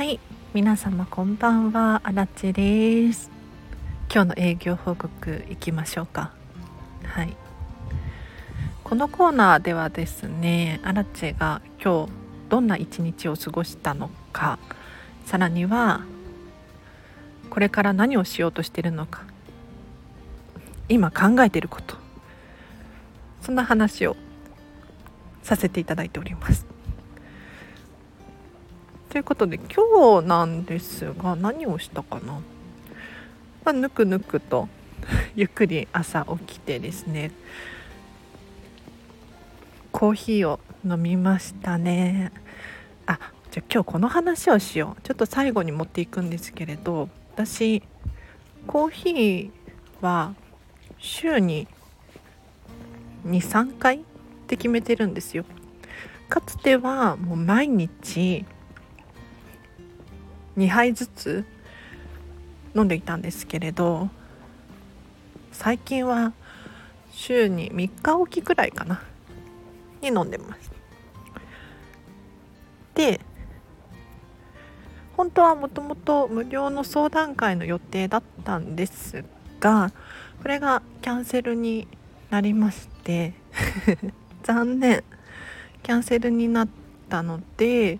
はい。皆様こんばんは。あらちです。今日の営業報告いきましょうか。はい。このコーナーではですねアラチェが今日どんな一日を過ごしたのかさらにはこれから何をしようとしているのか今考えていることそんな話をさせていただいております。ということで今日なんですが何をしたかな、まあ、ぬくぬくと ゆっくり朝起きてですね。コーヒーを飲みましたね。あじゃあ今日この話をしよう。ちょっと最後に持っていくんですけれど私コーヒーは週に23回って決めてるんですよ。かつてはもう毎日2杯ずつ飲んでいたんですけれど最近は週に3日おきくらいかなに飲んでます。で本当はもともと無料の相談会の予定だったんですがこれがキャンセルになりまして 残念。キャンセルになったので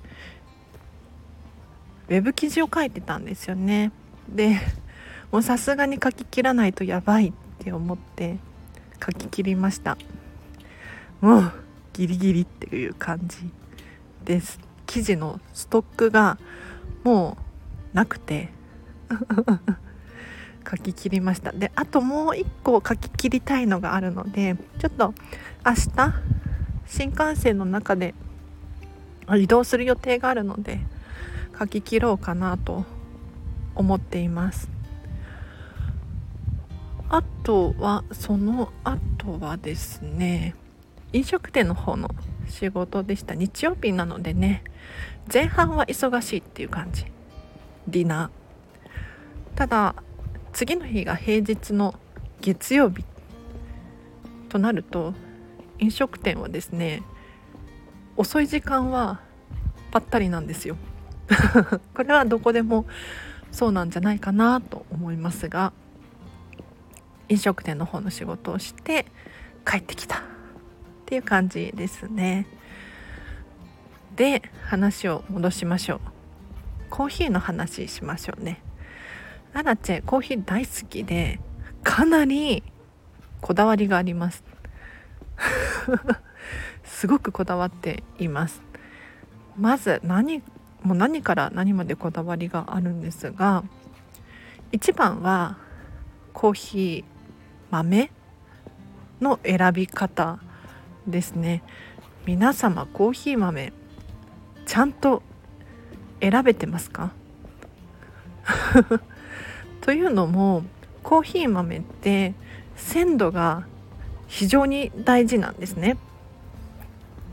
ウェブ記事を書いてたんですよね。でもうさすがに書ききらないとやばいって思って書ききりました。もうギリギリっていう感じです。記事のストックがもうなくて。書き切りました。であともう一個書き切りたいのがあるのでちょっと明日新幹線の中で移動する予定があるので書き切ろうかなと思っています。あとはその後はですね飲食店の方の仕事でした。日曜日なのでね前半は忙しいっていう感じ。ディナー。ただ次の日が平日の月曜日となると飲食店はですね遅い時間はぱったりなんですよ。これはどこでもそうなんじゃないかなと思いますが飲食店の方の仕事をして帰ってきたっていう感じですね。で話を戻しましょう。コーヒーの話しましょうね。アラチェコーヒー大好きでかなりこだわりがあります。すごくこだわっています。まず何もう何から何までこだわりがあるんですが一番はコーヒー豆の選び方ですね皆様コーヒー豆ちゃんと選べてますか？というのもコーヒー豆って鮮度が非常に大事なんですね。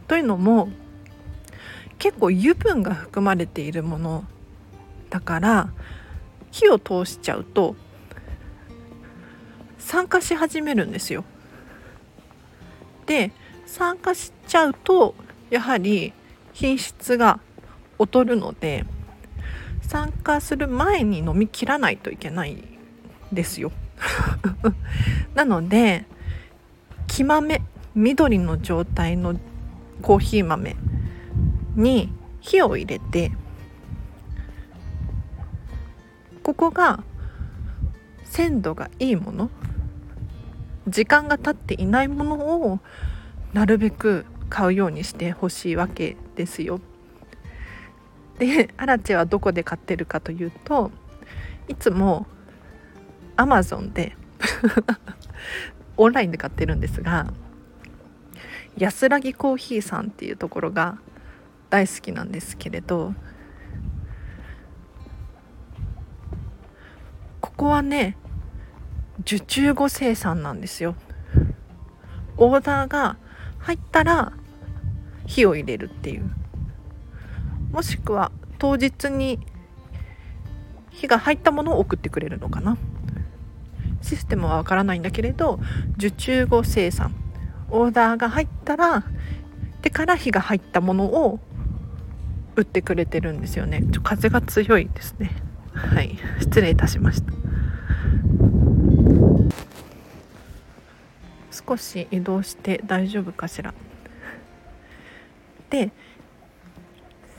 というのも結構油分が含まれているものだから火を通しちゃうと酸化し始めるんですよ。で酸化しちゃうとやはり品質が劣るので酸化する前に飲み切らないといけないですよ。なので木豆緑の状態のコーヒー豆に火を入れてここが鮮度がいいもの時間が経っていないものをなるべく買うようにしてほしいわけですよ。でアラチェはどこで買ってるかというといつもアマゾンでオンラインで買ってるんですが安らぎコーヒーさんっていうところが大好きなんですけれどここはね受注後生産なんですよ。オーダーが入ったら火を入れるっていう。もしくは当日に火が入ったものを送ってくれるのかな。システムはわからないんだけれど受注後生産。オーダーが入ったらでから火が入ったものを打ってくれてるんですよね。ちょ風が強いですね。はい。失礼いたしました。少し移動して大丈夫かしら。で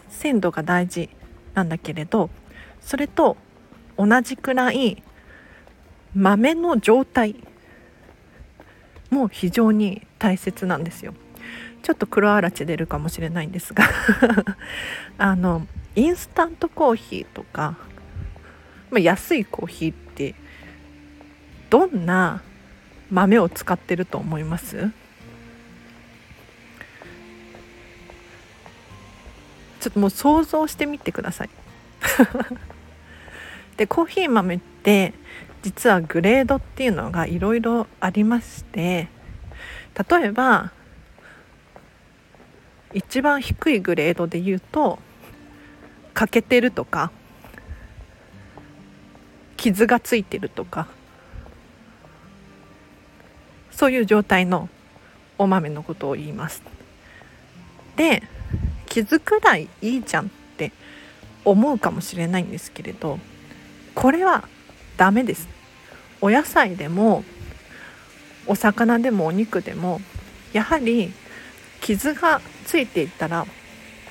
鮮度が大事なんだけれどそれと同じくらい豆の状態も非常に大切なんですよ。ちょっと黒あらち出るかもしれないんですが あのインスタントコーヒーとか、まあ、安いコーヒーってどんな豆を使ってると思います？ちょっともう想像してみてください。でコーヒー豆って実はグレードっていうのがいろいろありまして例えば一番低いグレードで言うと欠けてるとか傷がついてるとかそういう状態のお豆のことを言います。で傷くらいいいじゃんって思うかもしれないんですけれどこれはダメですお野菜でもお魚でもお肉でもやはり傷がついていったら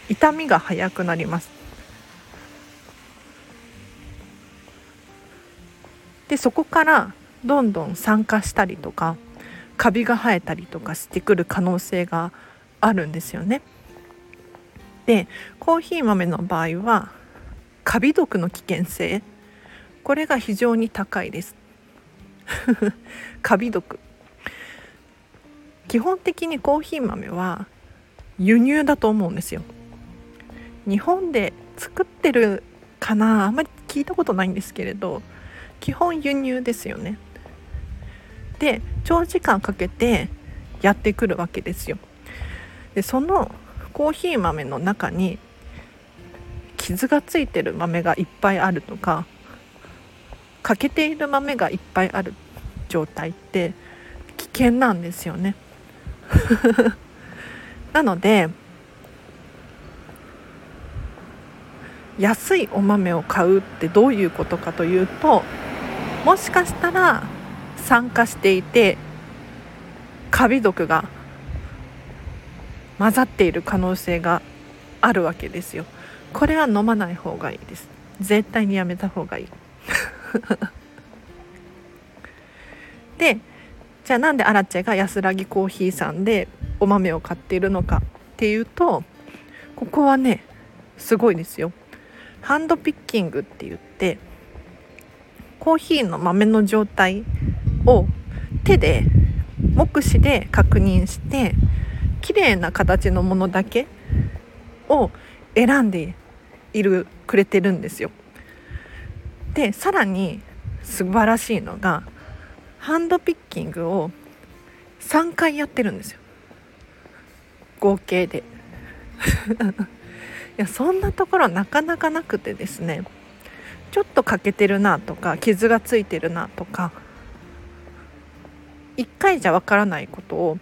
痛みが早くなります。でそこからどんどん酸化したりとかカビが生えたりとかしてくる可能性があるんですよね。でコーヒー豆の場合はカビ毒の危険性。これが非常に高いです。カビ毒。基本的にコーヒー豆は輸入だと思うんですよ。日本で作ってるかなあんまり聞いたことないんですけれど基本輸入ですよね。で長時間かけてやってくるわけですよ。でそのコーヒー豆の中に傷がついてる豆がいっぱいあるとか欠けている豆がいっぱいある状態って危険なんですよね。なので安いお豆を買うってどういうことかというともしかしたら酸化していてカビ毒が混ざっている可能性があるわけですよ。これは飲まない方がいいです。絶対にやめた方がいい。でじゃあなんでアラチェが安らぎコーヒーさんでお豆を買っているのかっていうとここはねすごいですよハンドピッキングって言ってコーヒーの豆の状態を手で目視で確認して綺麗な形のものだけを選んでいるくれてるんですよ。でさらに素晴らしいのがハンドピッキングを3回やってるんですよ。合計で。いやそんなところなかなかなくてですね。ちょっと欠けてるなとか傷がついてるなとか1回じゃわからないことを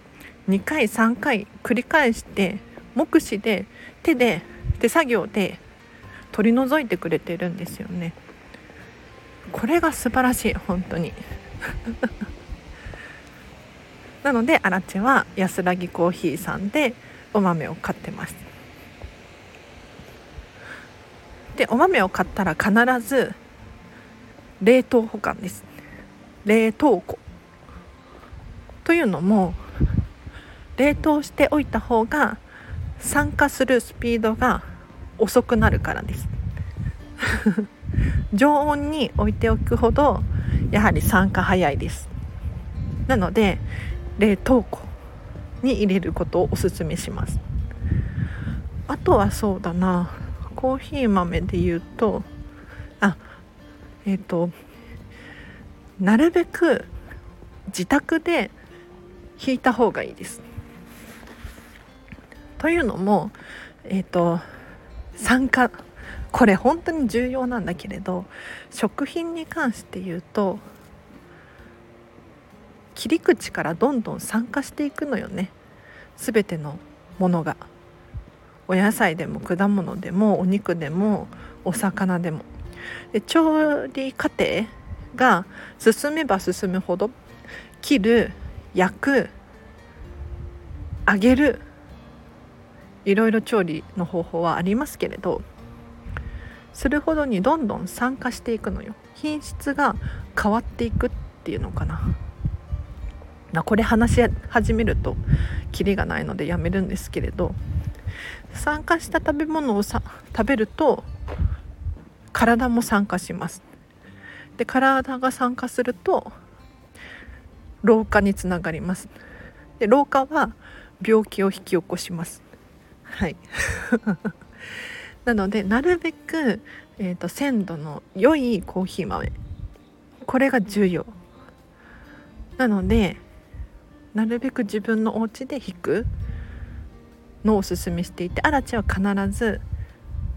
2回3回繰り返して目視で手で手作業で取り除いてくれてるんですよね。これが素晴らしい本当に。なのでアラチェは安らぎコーヒーさんでお豆を買ってます。でお豆を買ったら必ず冷凍保管です。冷凍庫。というのも冷凍しておいた方が酸化するスピードが遅くなるからです。常温に置いておくほどやはり酸化早いです。なので冷凍庫に入れることをおすすめします。あとはそうだなコーヒー豆で言うとあえっ、ー、となるべく自宅で引いた方がいいです。というのも、えーと、酸化これ本当に重要なんだけれど食品に関して言うと切り口からどんどん酸化していくのよね。全てのものが。お野菜でも果物でもお肉でもお魚でも。で調理過程が進めば進むほど切る焼く揚げるいろいろ調理の方法はありますけれどするほどにどんどん酸化していくのよ。品質が変わっていくっていうのかな。これ話し始めるとキリがないのでやめるんですけれど酸化した食べ物をさ食べると体も酸化します。で体が酸化すると老化につながります。で老化は病気を引き起こします。はい。なのでなるべく、えーと、鮮度の良いコーヒー豆これが重要。なのでなるべく自分のお家で引くのをおすすめしていてアラチは必ず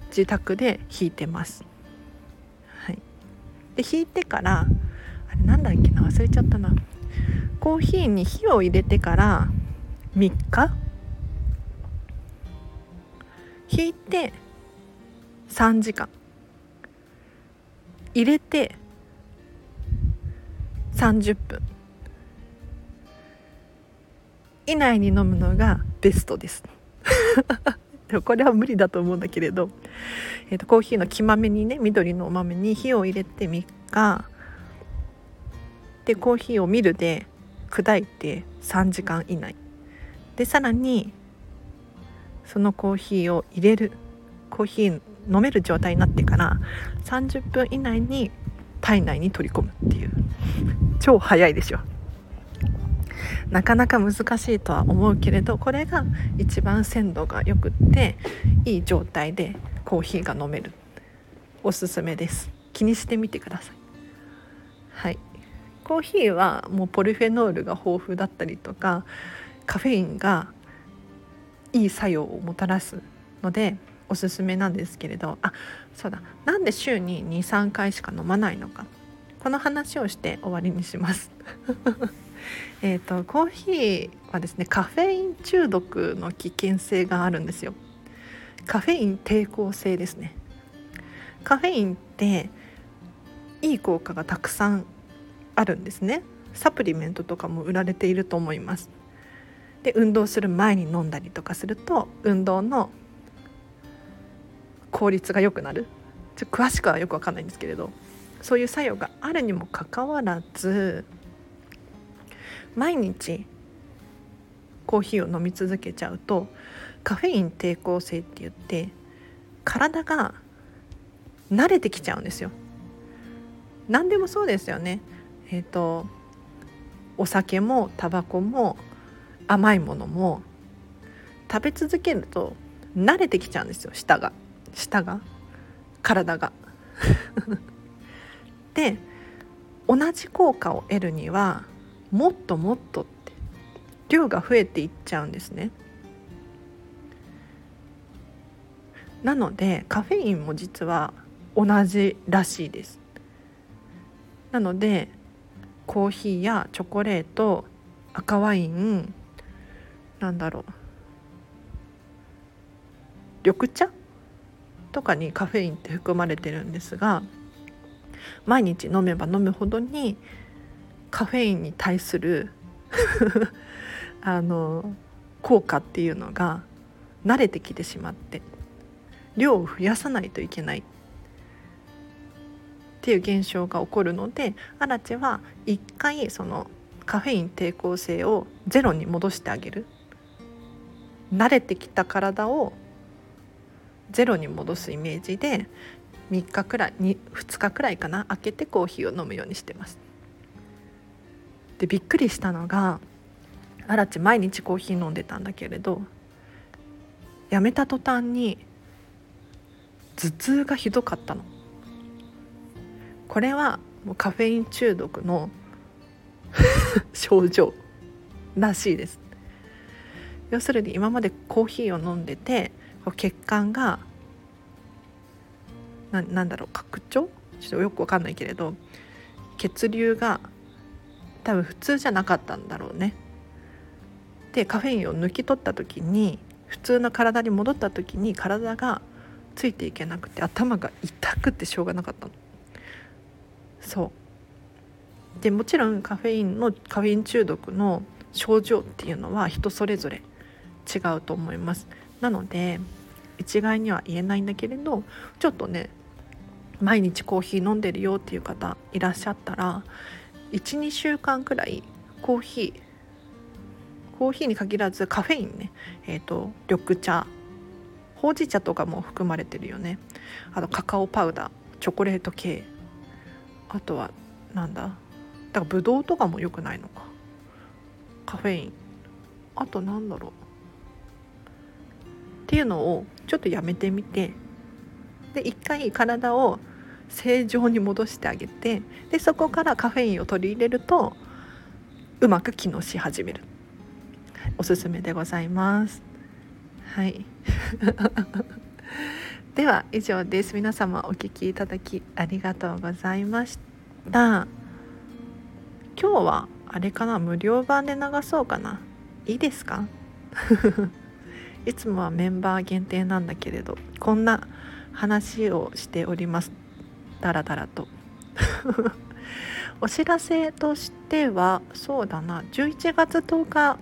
自宅で引いてます。はい、で引いてからあれなんだっけな忘れちゃったな。コーヒーに火を入れてから3日？引いて3時間。入れて30分。以内に飲むのがベストです。これは無理だと思うんだけれど、えーと、コーヒーの木豆にね緑のお豆に火を入れて3日。でコーヒーをミルで砕いて3時間以内。でさらにそのコーヒーを入れる。コーヒー飲める状態になってから30分以内に体内に取り込むっていう。超早いでしょなかなか難しいとは思うけれどこれが一番鮮度がよくっていい状態でコーヒーが飲める。おすすめです。気にしてみてください。はい。コーヒーはもうポリフェノールが豊富だったりとかカフェインがいい作用をもたらすのでおすすめなんですけれどあそうだ。なんで週に23回しか飲まないのか。この話をして終わりにします。えっとコーヒーはですねカフェイン中毒の危険性があるんですよ。カフェイン抵抗性ですね。カフェインっていい効果がたくさんあるんですね。サプリメントとかも売られていると思います。で運動する前に飲んだりとかすると運動の効率が良くなるちょ詳しくはよく分かんないんですけれどそういう作用があるにもかかわらず毎日コーヒーを飲み続けちゃうとカフェイン抵抗性って言って体が慣れてきちゃうんですよ。何でもそうですよね。えっ、ー、とお酒もタバコも甘いものも食べ続けると慣れてきちゃうんですよ舌が舌が体が。で同じ効果を得るにはもっともっとって量が増えていっちゃうんですね。なのでカフェインも実は同じらしいです。なのでコーヒーやチョコレート赤ワインなんだろう緑茶とかにカフェインって含まれてるんですが毎日飲めば飲むほどにカフェインに対する あの効果っていうのが慣れてきてしまって量を増やさないといけない。っていう現象が起こるのでアラチは一回そのカフェイン抵抗性をゼロに戻してあげる。慣れてきた体をゼロに戻すイメージで3日くらい2日くらいかな開けてコーヒーを飲むようにしてます。でびっくりしたのがアラチ毎日コーヒー飲んでたんだけれどやめた途端に頭痛がひどかったのこれはもうカフェイン中毒の 症状らしいです要するに今までコーヒーを飲んでて血管がななんだろう拡張？ちょっとよくわかんないけれど血流が多分普通じゃなかったんだろうね。でカフェインを抜き取った時に普通の体に戻った時に体がついていけなくて頭が痛くてしょうがなかったの。そう。でもちろんカフェインのカフェイン中毒の症状っていうのは人それぞれ違うと思います。なので一概には言えないんだけれどちょっとね毎日コーヒー飲んでるよっていう方いらっしゃったら12週間くらいコーヒーコーヒーに限らずカフェインね、えーと、緑茶ほうじ茶とかも含まれてるよね。あとカカオパウダーチョコレート系。あとはなんだだからブドウとかも良くないのか。カフェイン。あとなんだろう。っていうのをちょっとやめてみてで一回体を正常に戻してあげてでそこからカフェインを取り入れるとうまく機能し始める。おすすめでございます。はい。では以上です。皆様お聞きいただきありがとうございました。今日はあれかな？無料版で流そうかな？いいですか？いつもはメンバー限定なんだけれどこんな話をしております。だらだらと。お知らせとしてはそうだな11月10日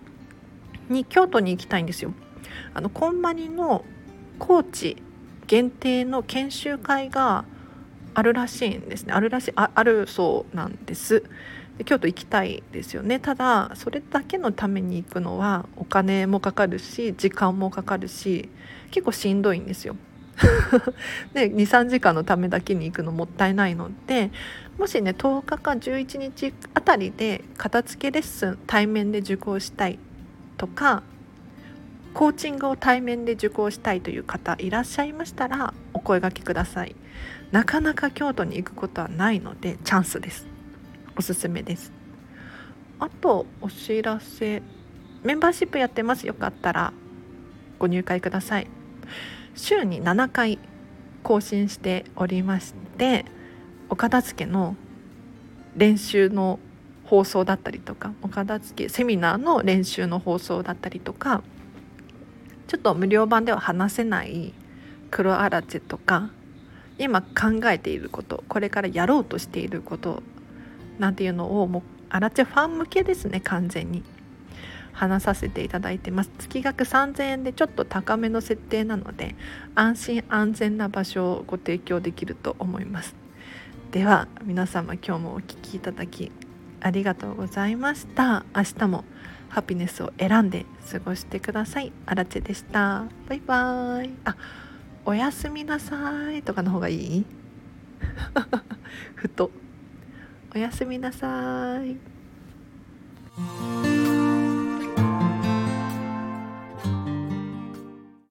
に京都に行きたいんですよ。あのコンマニの高知限定の研修会があるらしいんですね。あるらしいあるそうなんです。京都行きたいですよね。ただそれだけのために行くのはお金もかかるし時間もかかるし結構しんどいんですよ。で23時間のためだけに行くのもったいないのでもしね10日か11日あたりで片付けレッスン対面で受講したいとかコーチングを対面で受講したいという方いらっしゃいましたらお声がけください。なかなか京都に行くことはないのでチャンスです。おすすめです。あとお知らせ。メンバーシップやってます。よかったらご入会ください。週に7回更新しておりましてお片付けの練習の放送だったりとかお片付けセミナーの練習の放送だったりとかちょっと無料版では話せない黒アラチとか今考えていることこれからやろうとしていることなんていうのをもうアラチェファン向けですね完全に。話させていただいてます。月額3000円でちょっと高めの設定なので安心安全な場所をご提供できると思います。では皆様今日もお聴きいただきありがとうございました。明日もハピネスを選んで過ごしてください。アラチェでした。バイバーイ。あおやすみなさいとかの方がいい？ふと。おやすみなさい。